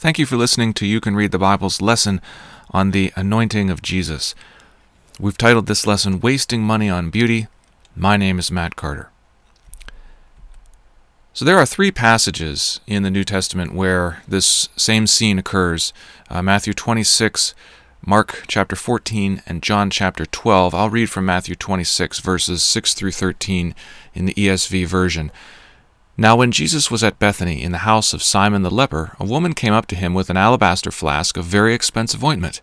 Thank you for listening to You Can Read the Bible's lesson on the anointing of Jesus. We've titled this lesson Wasting Money on Beauty. My name is Matt Carter. So there are three passages in the New Testament where this same scene occurs uh, Matthew 26, Mark chapter 14, and John chapter 12. I'll read from Matthew 26, verses 6 through 13 in the ESV version. Now, when Jesus was at Bethany in the house of Simon the leper, a woman came up to him with an alabaster flask of very expensive ointment,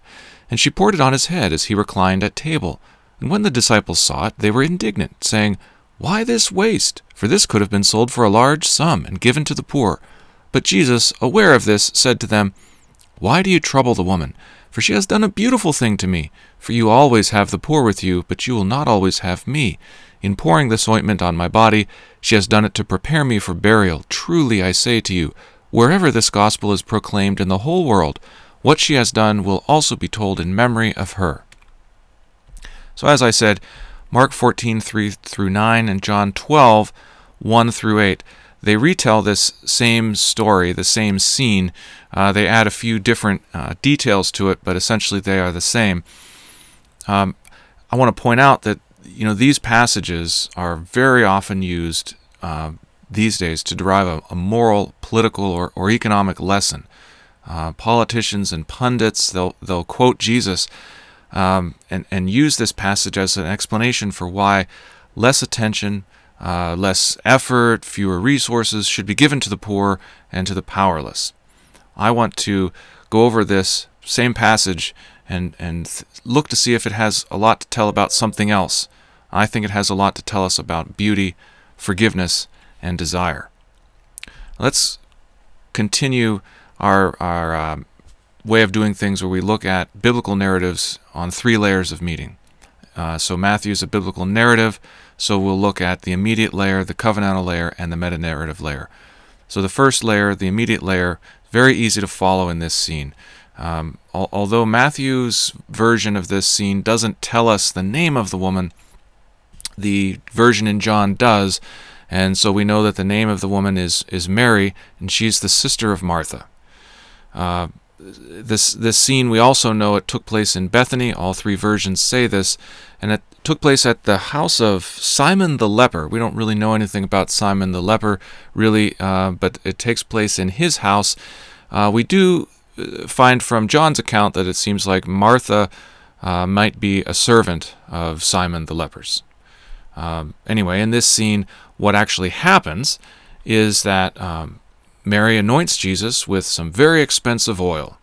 and she poured it on his head as he reclined at table. And when the disciples saw it, they were indignant, saying, Why this waste? For this could have been sold for a large sum and given to the poor. But Jesus, aware of this, said to them, Why do you trouble the woman? For she has done a beautiful thing to me. For you always have the poor with you, but you will not always have me. In pouring this ointment on my body, she has done it to prepare me for burial. Truly I say to you, wherever this gospel is proclaimed in the whole world, what she has done will also be told in memory of her. So, as I said, Mark 14, 3 through 9, and John 12, 1 through 8, they retell this same story, the same scene. Uh, they add a few different uh, details to it, but essentially they are the same. Um, I want to point out that you know, these passages are very often used uh, these days to derive a, a moral, political, or, or economic lesson. Uh, politicians and pundits they'll they'll quote Jesus um, and and use this passage as an explanation for why less attention, uh, less effort, fewer resources should be given to the poor and to the powerless. I want to go over this same passage and and th- look to see if it has a lot to tell about something else I think it has a lot to tell us about beauty, forgiveness, and desire. Let's continue our, our uh, way of doing things where we look at biblical narratives on three layers of meaning. Uh, so Matthew is a biblical narrative, so we'll look at the immediate layer, the covenantal layer, and the meta narrative layer. So the first layer, the immediate layer, very easy to follow in this scene. Um, al- although Matthew's version of this scene doesn't tell us the name of the woman, the version in John does. And so we know that the name of the woman is, is Mary, and she's the sister of Martha. Uh, this this scene we also know it took place in Bethany. All three versions say this, and it took place at the house of Simon the leper. We don't really know anything about Simon the leper, really, uh, but it takes place in his house. Uh, we do uh, find from John's account that it seems like Martha uh, might be a servant of Simon the leper's. Um, anyway, in this scene, what actually happens is that um, Mary anoints Jesus with some very expensive oil.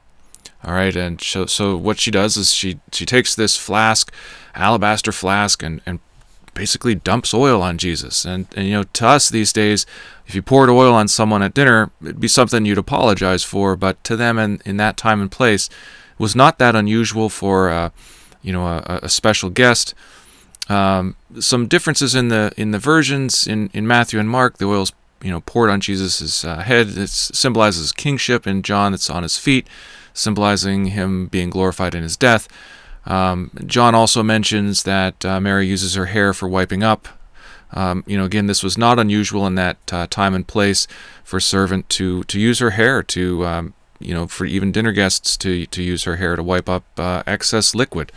All right, and so, so what she does is she she takes this flask, alabaster flask, and and basically dumps oil on Jesus. And and you know, to us these days, if you poured oil on someone at dinner, it'd be something you'd apologize for. But to them, in in that time and place, was not that unusual for uh, you know a, a special guest um, some differences in the in the versions in, in Matthew and Mark. The oil's you know poured on Jesus' uh, head. It symbolizes kingship. and John, it's on his feet, symbolizing him being glorified in his death. Um, John also mentions that uh, Mary uses her hair for wiping up. Um, you know, again, this was not unusual in that uh, time and place for a servant to to use her hair to, um, you know, for even dinner guests to to use her hair to wipe up uh, excess liquid.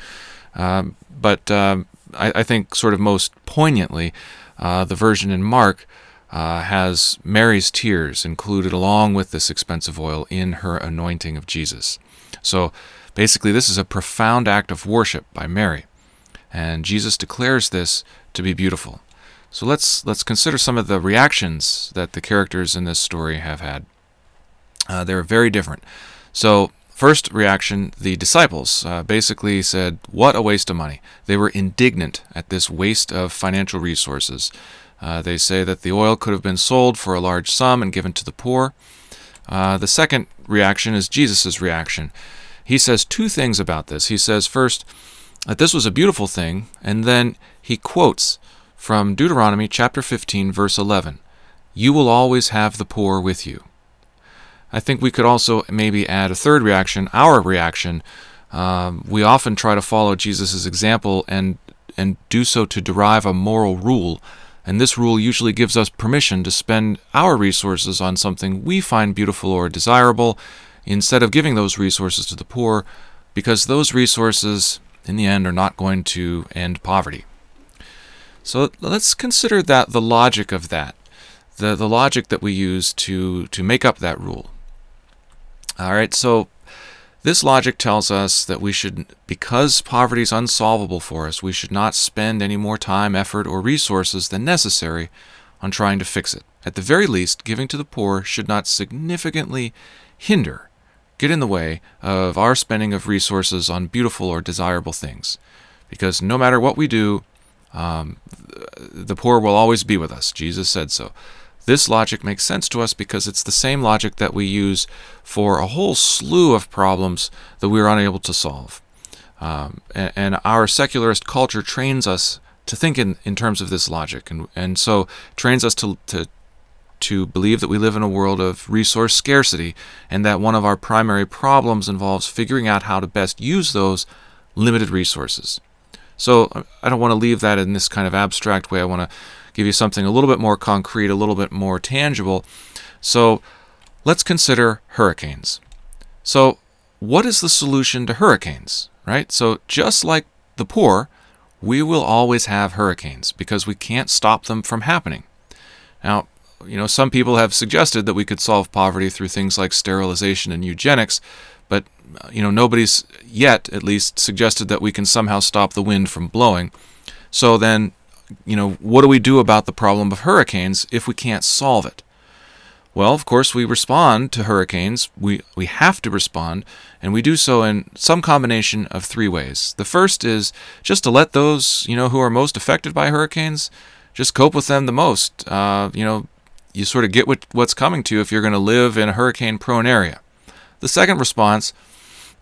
Um, but um, I, I think sort of most poignantly, uh, the version in Mark uh, has Mary's tears included along with this expensive oil in her anointing of Jesus. So basically, this is a profound act of worship by Mary, and Jesus declares this to be beautiful. So let's let's consider some of the reactions that the characters in this story have had. Uh, they're very different. So First reaction, the disciples uh, basically said, What a waste of money. They were indignant at this waste of financial resources. Uh, they say that the oil could have been sold for a large sum and given to the poor. Uh, the second reaction is Jesus' reaction. He says two things about this. He says, first, that this was a beautiful thing, and then he quotes from Deuteronomy chapter 15, verse 11 You will always have the poor with you. I think we could also maybe add a third reaction, our reaction. Um, we often try to follow Jesus' example and and do so to derive a moral rule, and this rule usually gives us permission to spend our resources on something we find beautiful or desirable, instead of giving those resources to the poor because those resources, in the end, are not going to end poverty. So let's consider that the logic of that, the, the logic that we use to, to make up that rule. All right, so this logic tells us that we should, because poverty is unsolvable for us, we should not spend any more time, effort, or resources than necessary on trying to fix it. At the very least, giving to the poor should not significantly hinder, get in the way of our spending of resources on beautiful or desirable things. Because no matter what we do, um, the poor will always be with us. Jesus said so. This logic makes sense to us because it's the same logic that we use for a whole slew of problems that we are unable to solve. Um, and, and, our secularist culture trains us to think in, in terms of this logic, and, and so trains us to, to, to believe that we live in a world of resource scarcity and that one of our primary problems involves figuring out how to best use those limited resources. So I don't want to leave that in this kind of abstract way. I want to give you something a little bit more concrete, a little bit more tangible. So let's consider hurricanes. So, what is the solution to hurricanes, right? So, just like the poor, we will always have hurricanes because we can't stop them from happening. Now, you know, some people have suggested that we could solve poverty through things like sterilization and eugenics, but uh, you know, nobody's yet at least suggested that we can somehow stop the wind from blowing. So then, you know, what do we do about the problem of hurricanes if we can't solve it? Well, of course, we respond to hurricanes. We, we have to respond, and we do so in some combination of three ways. The first is just to let those, you know, who are most affected by hurricanes, just cope with them the most. Uh, you know, you sort of get what, what's coming to you if you're going to live in a hurricane prone area. The second response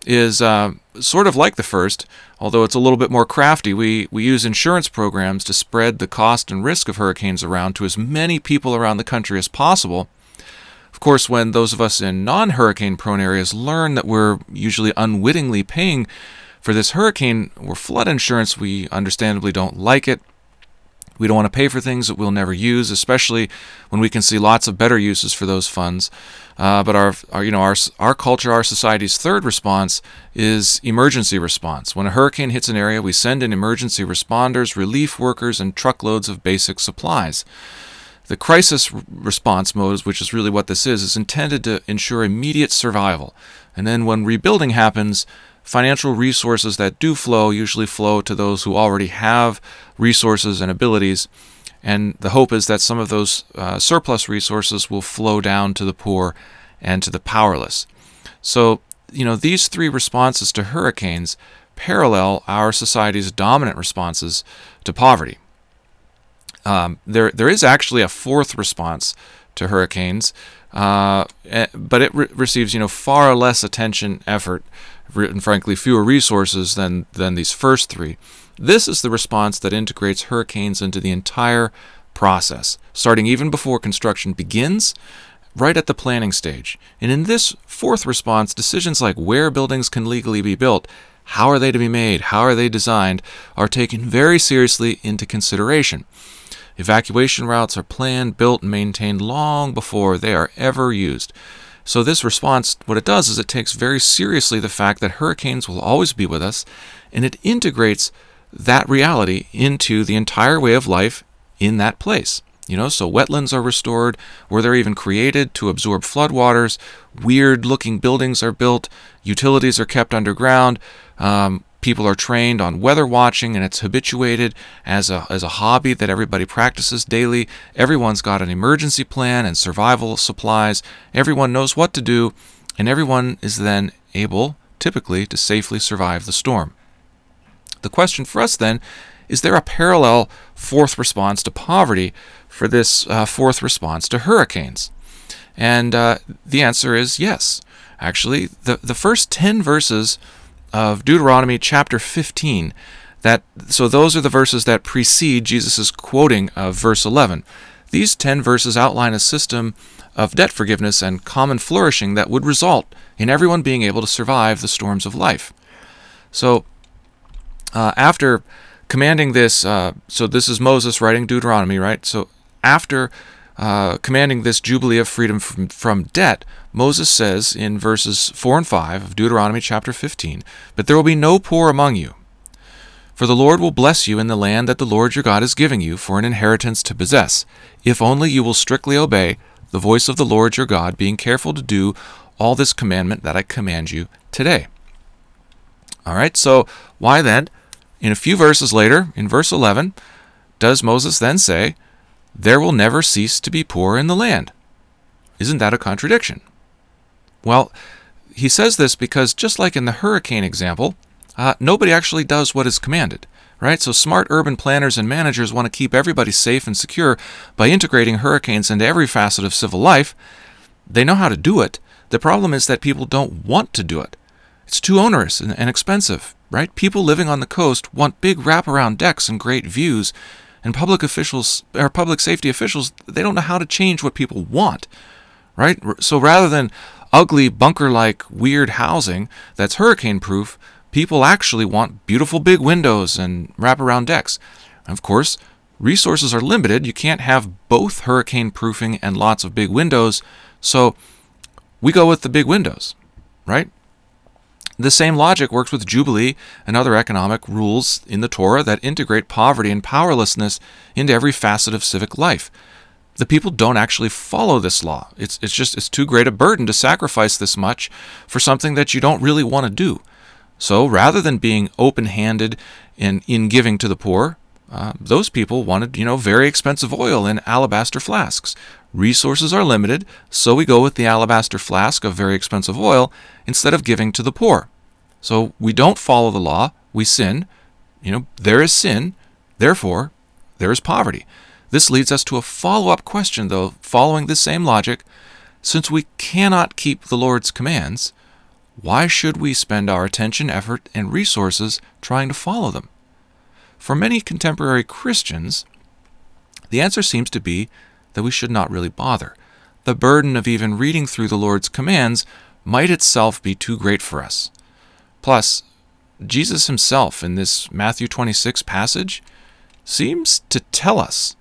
is uh, sort of like the first, although it's a little bit more crafty. We, we use insurance programs to spread the cost and risk of hurricanes around to as many people around the country as possible. Of course, when those of us in non hurricane prone areas learn that we're usually unwittingly paying for this hurricane or flood insurance, we understandably don't like it. We don't want to pay for things that we'll never use, especially when we can see lots of better uses for those funds. Uh, but our, our, you know, our, our culture, our society's third response is emergency response. When a hurricane hits an area, we send in emergency responders, relief workers, and truckloads of basic supplies. The crisis response mode, which is really what this is, is intended to ensure immediate survival. And then when rebuilding happens, financial resources that do flow usually flow to those who already have resources and abilities. And the hope is that some of those uh, surplus resources will flow down to the poor and to the powerless. So, you know, these three responses to hurricanes parallel our society's dominant responses to poverty. Um, there, there is actually a fourth response to hurricanes, uh, eh, but it re- receives, you know, far less attention, effort, and frankly fewer resources than than these first three. This is the response that integrates hurricanes into the entire process, starting even before construction begins, right at the planning stage. And in this fourth response, decisions like where buildings can legally be built, how are they to be made, how are they designed, are taken very seriously into consideration. Evacuation routes are planned, built, and maintained long before they are ever used. So, this response, what it does is it takes very seriously the fact that hurricanes will always be with us, and it integrates that reality into the entire way of life in that place. You know, so wetlands are restored where they're even created to absorb floodwaters. Weird looking buildings are built. Utilities are kept underground. Um, people are trained on weather watching and it's habituated as a, as a hobby that everybody practices daily. Everyone's got an emergency plan and survival supplies. Everyone knows what to do, and everyone is then able, typically, to safely survive the storm. The question for us then is there a parallel fourth response to poverty for this uh, fourth response to hurricanes? And uh, the answer is yes. Actually, the, the first 10 verses of Deuteronomy chapter 15, that so those are the verses that precede Jesus' quoting of verse 11. These 10 verses outline a system of debt forgiveness and common flourishing that would result in everyone being able to survive the storms of life. So, uh, after commanding this, uh, so this is Moses writing Deuteronomy, right? So after uh, commanding this jubilee of freedom from, from debt, Moses says in verses 4 and 5 of Deuteronomy chapter 15, But there will be no poor among you. For the Lord will bless you in the land that the Lord your God is giving you for an inheritance to possess, if only you will strictly obey the voice of the Lord your God, being careful to do all this commandment that I command you today. All right, so why then, in a few verses later, in verse 11, does Moses then say, There will never cease to be poor in the land? Isn't that a contradiction? Well, he says this because just like in the hurricane example, uh, nobody actually does what is commanded, right? So smart urban planners and managers want to keep everybody safe and secure by integrating hurricanes into every facet of civil life. They know how to do it. The problem is that people don't want to do it. It's too onerous and, and expensive, right? People living on the coast want big wraparound decks and great views, and public officials or public safety officials they don't know how to change what people want, right? So rather than ugly bunker-like weird housing that's hurricane-proof, people actually want beautiful big windows and wraparound decks. Of course, resources are limited. You can't have both hurricane proofing and lots of big windows. So we go with the big windows, right? The same logic works with Jubilee and other economic rules in the Torah that integrate poverty and powerlessness into every facet of civic life. The people don't actually follow this law. It's, it's just it's too great a burden to sacrifice this much for something that you don't really want to do. So rather than being open handed in, in giving to the poor, uh, those people wanted, you know, very expensive oil in alabaster flasks. Resources are limited, so we go with the alabaster flask of very expensive oil instead of giving to the poor. So we don't follow the law, we sin. You know, there is sin, therefore, there is poverty. This leads us to a follow up question, though, following this same logic. Since we cannot keep the Lord's commands, why should we spend our attention, effort, and resources trying to follow them? For many contemporary Christians, the answer seems to be that we should not really bother. The burden of even reading through the Lord's commands might itself be too great for us. Plus, Jesus himself in this Matthew 26 passage seems to tell us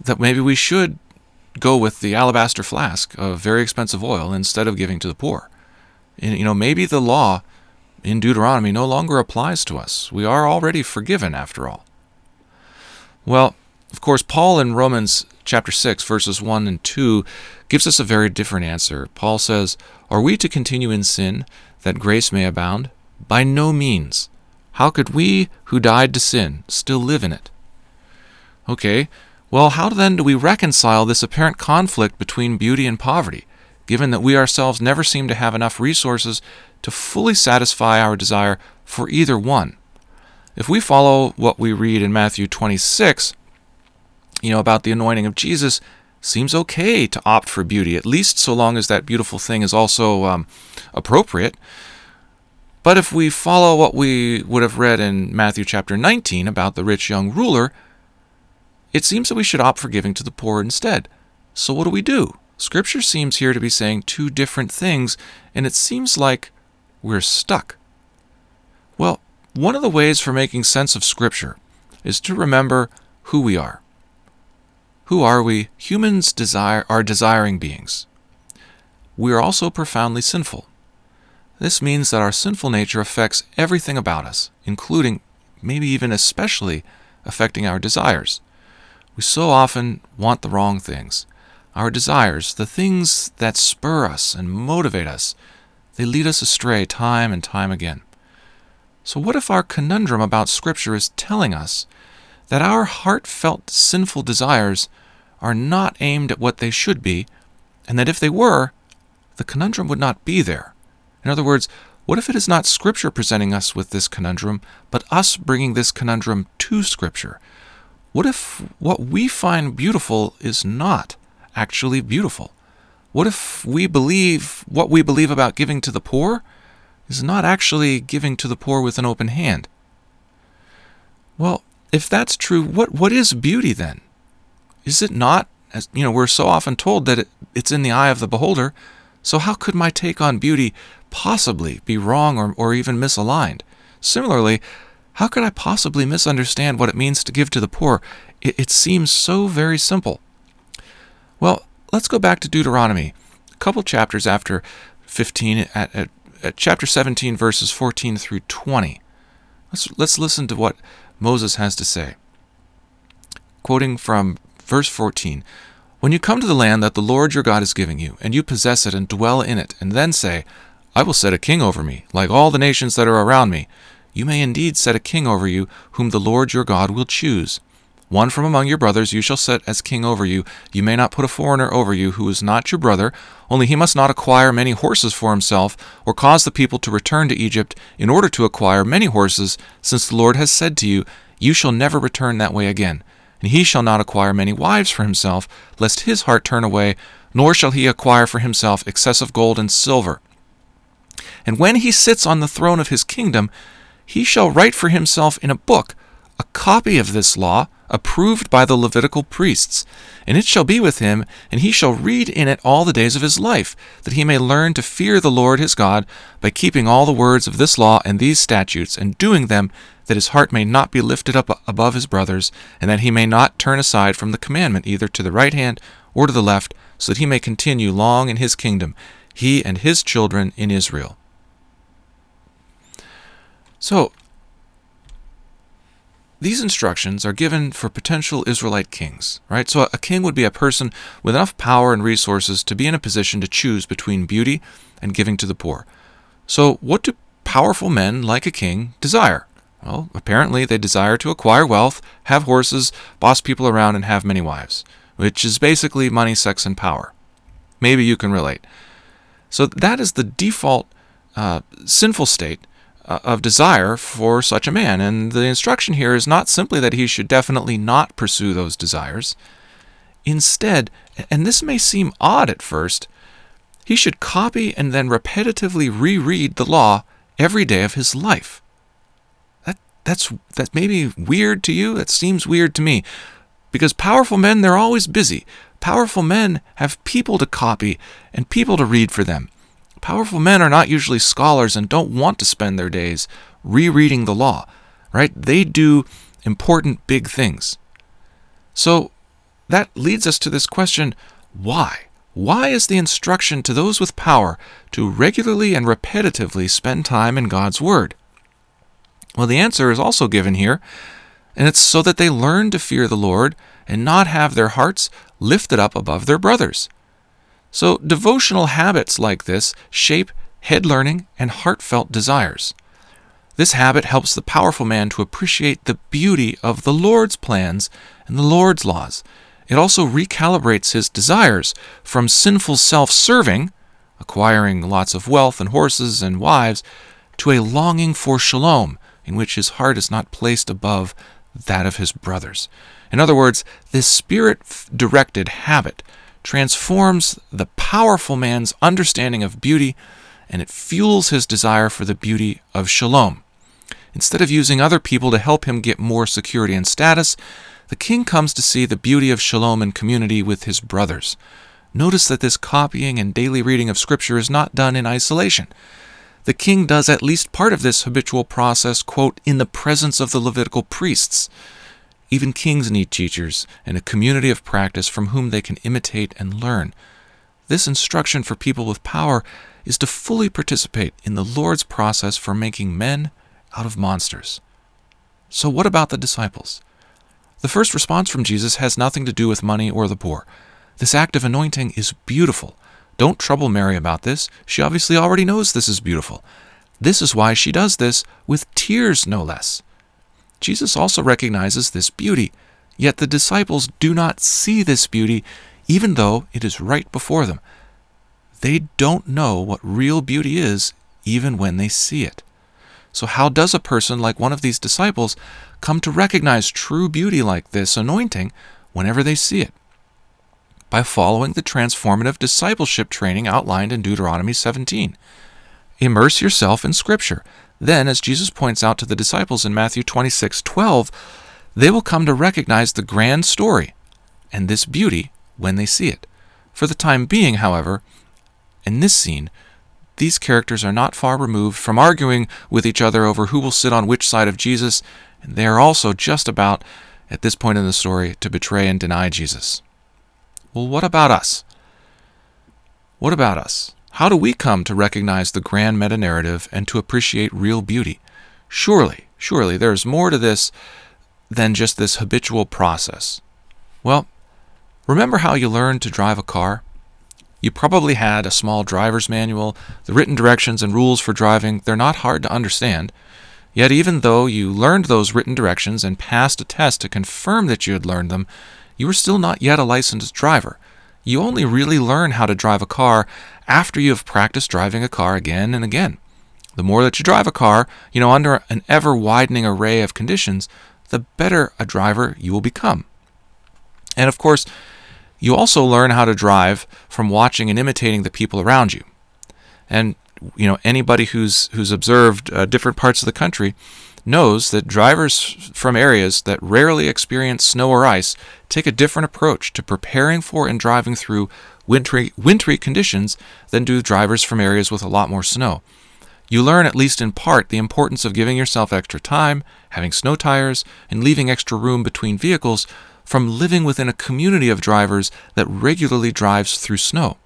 that maybe we should go with the alabaster flask of very expensive oil instead of giving to the poor. And, you know, maybe the law in Deuteronomy no longer applies to us. We are already forgiven after all. Well, of course, Paul in Romans chapter 6, verses 1 and 2, gives us a very different answer. Paul says, Are we to continue in sin that grace may abound? By no means. How could we who died to sin still live in it? Okay, well, how then do we reconcile this apparent conflict between beauty and poverty, given that we ourselves never seem to have enough resources to fully satisfy our desire for either one? If we follow what we read in Matthew 26, you know, about the anointing of Jesus, seems okay to opt for beauty, at least so long as that beautiful thing is also um, appropriate. But if we follow what we would have read in Matthew chapter 19 about the rich young ruler, it seems that we should opt for giving to the poor instead. So what do we do? Scripture seems here to be saying two different things, and it seems like we're stuck. Well, one of the ways for making sense of Scripture is to remember who we are. Who are we? Humans desire are desiring beings. We are also profoundly sinful. This means that our sinful nature affects everything about us, including, maybe even especially, affecting our desires. We so often want the wrong things. Our desires, the things that spur us and motivate us, they lead us astray time and time again. So, what if our conundrum about Scripture is telling us that our heartfelt sinful desires are not aimed at what they should be, and that if they were, the conundrum would not be there? In other words, what if it is not Scripture presenting us with this conundrum, but us bringing this conundrum to Scripture? What if what we find beautiful is not actually beautiful? What if we believe what we believe about giving to the poor is not actually giving to the poor with an open hand? Well, if that's true, what, what is beauty then? Is it not, as you know, we're so often told that it, it's in the eye of the beholder, so how could my take on beauty possibly be wrong or, or even misaligned? Similarly, how could I possibly misunderstand what it means to give to the poor It, it seems so very simple. Well, let's go back to Deuteronomy, a couple chapters after 15, at, at, at chapter 17, verses 14 through 20. Let's, let's listen to what Moses has to say. Quoting from verse 14 When you come to the land that the Lord your God is giving you, and you possess it and dwell in it, and then say, I will set a king over me, like all the nations that are around me, you may indeed set a king over you, whom the Lord your God will choose. One from among your brothers you shall set as king over you. You may not put a foreigner over you who is not your brother, only he must not acquire many horses for himself, or cause the people to return to Egypt in order to acquire many horses, since the Lord has said to you, You shall never return that way again. And he shall not acquire many wives for himself, lest his heart turn away, nor shall he acquire for himself excessive gold and silver. And when he sits on the throne of his kingdom, he shall write for himself in a book a copy of this law, approved by the Levitical priests. And it shall be with him, and he shall read in it all the days of his life, that he may learn to fear the Lord his God by keeping all the words of this law and these statutes, and doing them, that his heart may not be lifted up above his brothers, and that he may not turn aside from the commandment either to the right hand or to the left, so that he may continue long in his kingdom, he and his children in Israel. So, these instructions are given for potential Israelite kings, right? So a king would be a person with enough power and resources to be in a position to choose between beauty and giving to the poor. So what do powerful men like a king desire? Well, apparently they desire to acquire wealth, have horses, boss people around, and have many wives, which is basically money, sex, and power. Maybe you can relate. So that is the default uh, sinful state Uh, of desire for such a man. And the instruction here is not simply that he should definitely not pursue those desires. Instead, and this may seem odd at first, he should copy and then repetitively reread the law every day of his life. That that's that may be weird to you. That seems weird to me. Because powerful men, they're always busy. Powerful men have people to copy and people to read for them. Powerful men are not usually scholars and don't want to spend their days rereading the law, right? They do important big things. So that leads us to this question why? Why is the instruction to those with power to regularly and repetitively spend time in God's Word? Well, the answer is also given here, and it's so that they learn to fear the Lord and not have their hearts lifted up above their brothers. So, devotional habits like this shape head learning and heartfelt desires. This habit helps the powerful man to appreciate the beauty of the Lord's plans and the Lord's laws. It also recalibrates his desires from sinful self serving, acquiring lots of wealth and horses and wives, to a longing for shalom, in which his heart is not placed above that of his brothers. In other words, this spirit directed habit transforms the powerful man's understanding of beauty and it fuels his desire for the beauty of shalom. Instead of using other people to help him get more security and status, the king comes to see the beauty of shalom and community with his brothers. Notice that this copying and daily reading of Scripture is not done in isolation. The king does at least part of this habitual process, quote, in the presence of the Levitical priests. Even kings need teachers and a community of practice from whom they can imitate and learn. This instruction for people with power is to fully participate in the Lord's process for making men out of monsters. So, what about the disciples? The first response from Jesus has nothing to do with money or the poor. This act of anointing is beautiful. Don't trouble Mary about this. She obviously already knows this is beautiful. This is why she does this with tears, no less. Jesus also recognizes this beauty, yet the disciples do not see this beauty, even though it is right before them. They don't know what real beauty is, even when they see it. So, how does a person like one of these disciples come to recognize true beauty like this anointing whenever they see it? By following the transformative discipleship training outlined in Deuteronomy 17. Immerse yourself in Scripture. Then, as Jesus points out to the disciples in Matthew 26 12, they will come to recognize the grand story and this beauty when they see it. For the time being, however, in this scene, these characters are not far removed from arguing with each other over who will sit on which side of Jesus, and they are also just about at this point in the story to betray and deny Jesus. Well, what about us? What about us? How do we come to recognize the grand meta narrative and to appreciate real beauty? Surely, surely there's more to this than just this habitual process. Well, remember how you learned to drive a car? You probably had a small driver's manual. The written directions and rules for driving, they're not hard to understand. Yet, even though you learned those written directions and passed a test to confirm that you had learned them, you were still not yet a licensed driver. You only really learn how to drive a car after you have practiced driving a car again and again. The more that you drive a car, you know, under an ever widening array of conditions, the better a driver you will become. And of course, you also learn how to drive from watching and imitating the people around you. And you know, anybody who's who's observed uh, different parts of the country knows that drivers from areas that rarely experience snow or ice take a different approach to preparing for and driving through wintry, wintry conditions than do drivers from areas with a lot more snow. You learn, at least in part, the importance of giving yourself extra time, having snow tires, and leaving extra room between vehicles from living within a community of drivers that regularly drives through snow.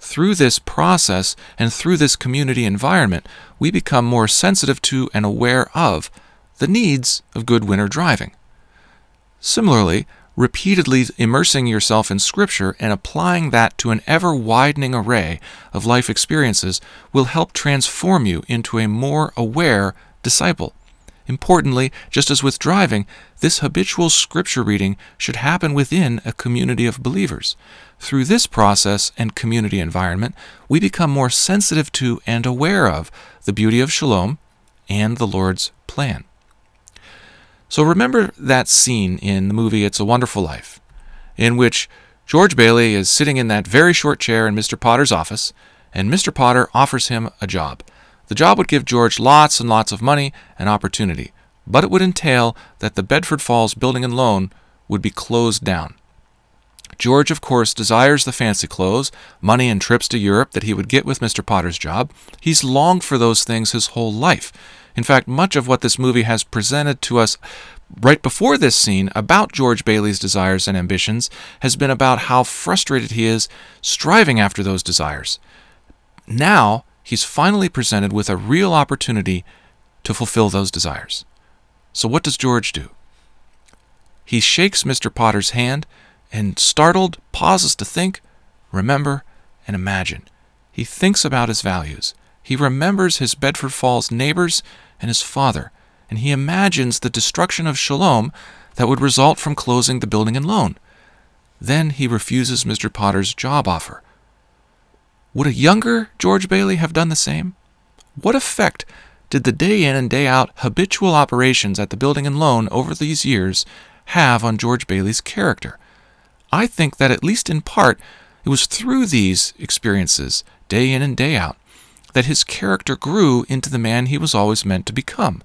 Through this process and through this community environment, we become more sensitive to and aware of the needs of good winter driving. Similarly, repeatedly immersing yourself in Scripture and applying that to an ever widening array of life experiences will help transform you into a more aware disciple. Importantly, just as with driving, this habitual Scripture reading should happen within a community of believers. Through this process and community environment, we become more sensitive to and aware of the beauty of shalom and the Lord's plan. So remember that scene in the movie It's a Wonderful Life, in which George Bailey is sitting in that very short chair in Mr. Potter's office, and Mr. Potter offers him a job. The job would give George lots and lots of money and opportunity, but it would entail that the Bedford Falls Building and Loan would be closed down. George, of course, desires the fancy clothes, money, and trips to Europe that he would get with Mr. Potter's job. He's longed for those things his whole life. In fact, much of what this movie has presented to us right before this scene about George Bailey's desires and ambitions has been about how frustrated he is striving after those desires. Now, he's finally presented with a real opportunity to fulfill those desires. So, what does George do? He shakes Mr. Potter's hand and, startled, pauses to think, remember, and imagine. He thinks about his values. He remembers his Bedford Falls neighbors and his father, and he imagines the destruction of Shalom that would result from closing the building and loan. Then he refuses Mr. Potter's job offer. Would a younger George Bailey have done the same? What effect did the day in and day out habitual operations at the building and loan over these years have on George Bailey's character? I think that at least in part, it was through these experiences, day in and day out, that his character grew into the man he was always meant to become.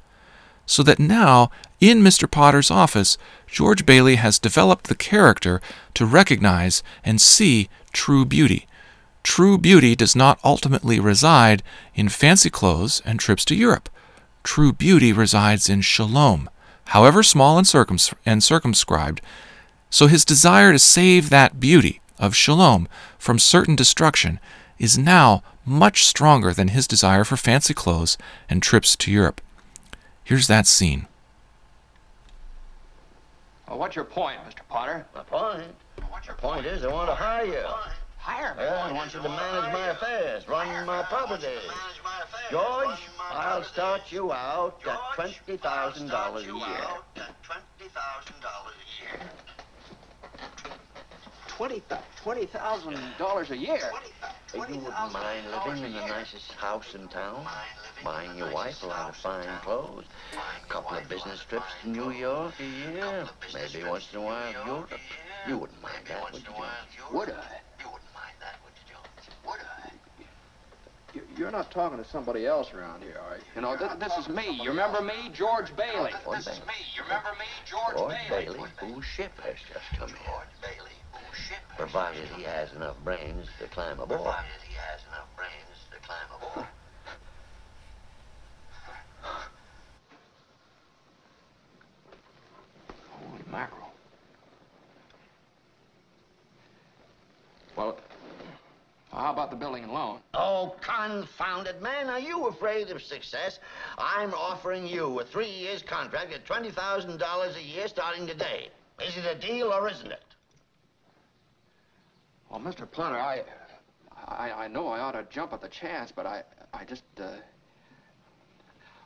So that now, in Mr. Potter's office, George Bailey has developed the character to recognize and see true beauty. True beauty does not ultimately reside in fancy clothes and trips to Europe. True beauty resides in shalom, however small and, circums- and circumscribed. So his desire to save that beauty of shalom from certain destruction is now much stronger than his desire for fancy clothes and trips to Europe. Here's that scene. Well, what's your point, Mr. Potter? My point? What's your point is I want to hire you. Hire me? Yeah, I want you to manage my affairs, run my property. George, I'll start you out at $20,000 a year. Twenty twenty thousand dollars a year. You wouldn't mind living in the nicest house in town, buying your wife a lot of fine clothes, a couple of business trips to New York a year, maybe once in a while Europe. You wouldn't mind that, would you, Would I? You're not talking to somebody else around here, are you? You know, th- this is me. You remember me, George Bailey? Bailey? This is me. You remember me, George Bailey, Bailey, whose ship has just come George in. George Bailey, whose ship Provided he has enough brains to climb aboard. Holy the building and loan. Oh, confound it, man. Are you afraid of success? I'm offering you a three years contract at $20,000 a year starting today. Is it a deal or isn't it? Well, Mr. Potter, I, I, I know I ought to jump at the chance, but I, I just, uh,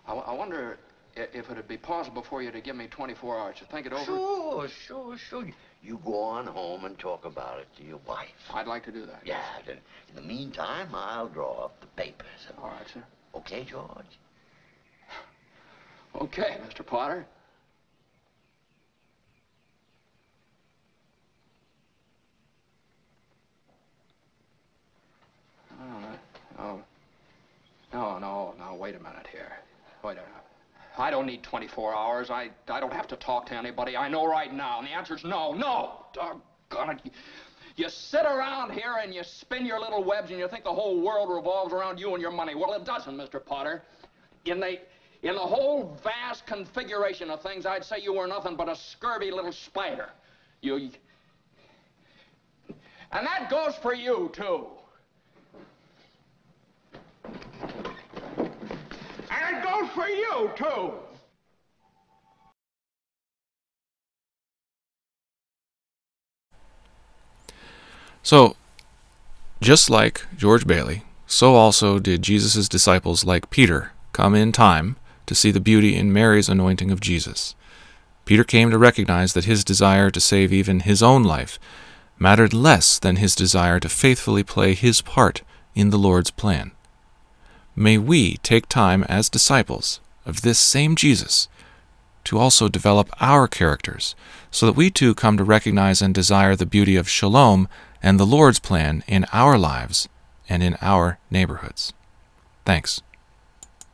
I, I wonder if it'd be possible for you to give me 24 hours to think it over. Sure, sure, sure. You go on home and talk about it to your wife. I'd like to do that. Yeah. Then in the meantime, I'll draw up the papers. All right, sir. Okay, George? Okay, Mr. Potter. Oh, no, no, no, wait a minute here. Wait a minute. I don't need 24 hours. I, I don't have to talk to anybody. I know right now. And the answer's no, no. Doggone it. You, sit around here and you spin your little webs and you think the whole world revolves around you and your money. Well, it doesn't, Mr. Potter. In the, in the whole vast configuration of things, I'd say you were nothing but a scurvy little spider. You... And that goes for you, too. And it goes So, just like George Bailey, so also did Jesus' disciples, like Peter, come in time to see the beauty in Mary's anointing of Jesus. Peter came to recognize that his desire to save even his own life mattered less than his desire to faithfully play his part in the Lord's plan. May we take time as disciples of this same Jesus to also develop our characters so that we too come to recognize and desire the beauty of shalom and the Lord's plan in our lives and in our neighborhoods. Thanks.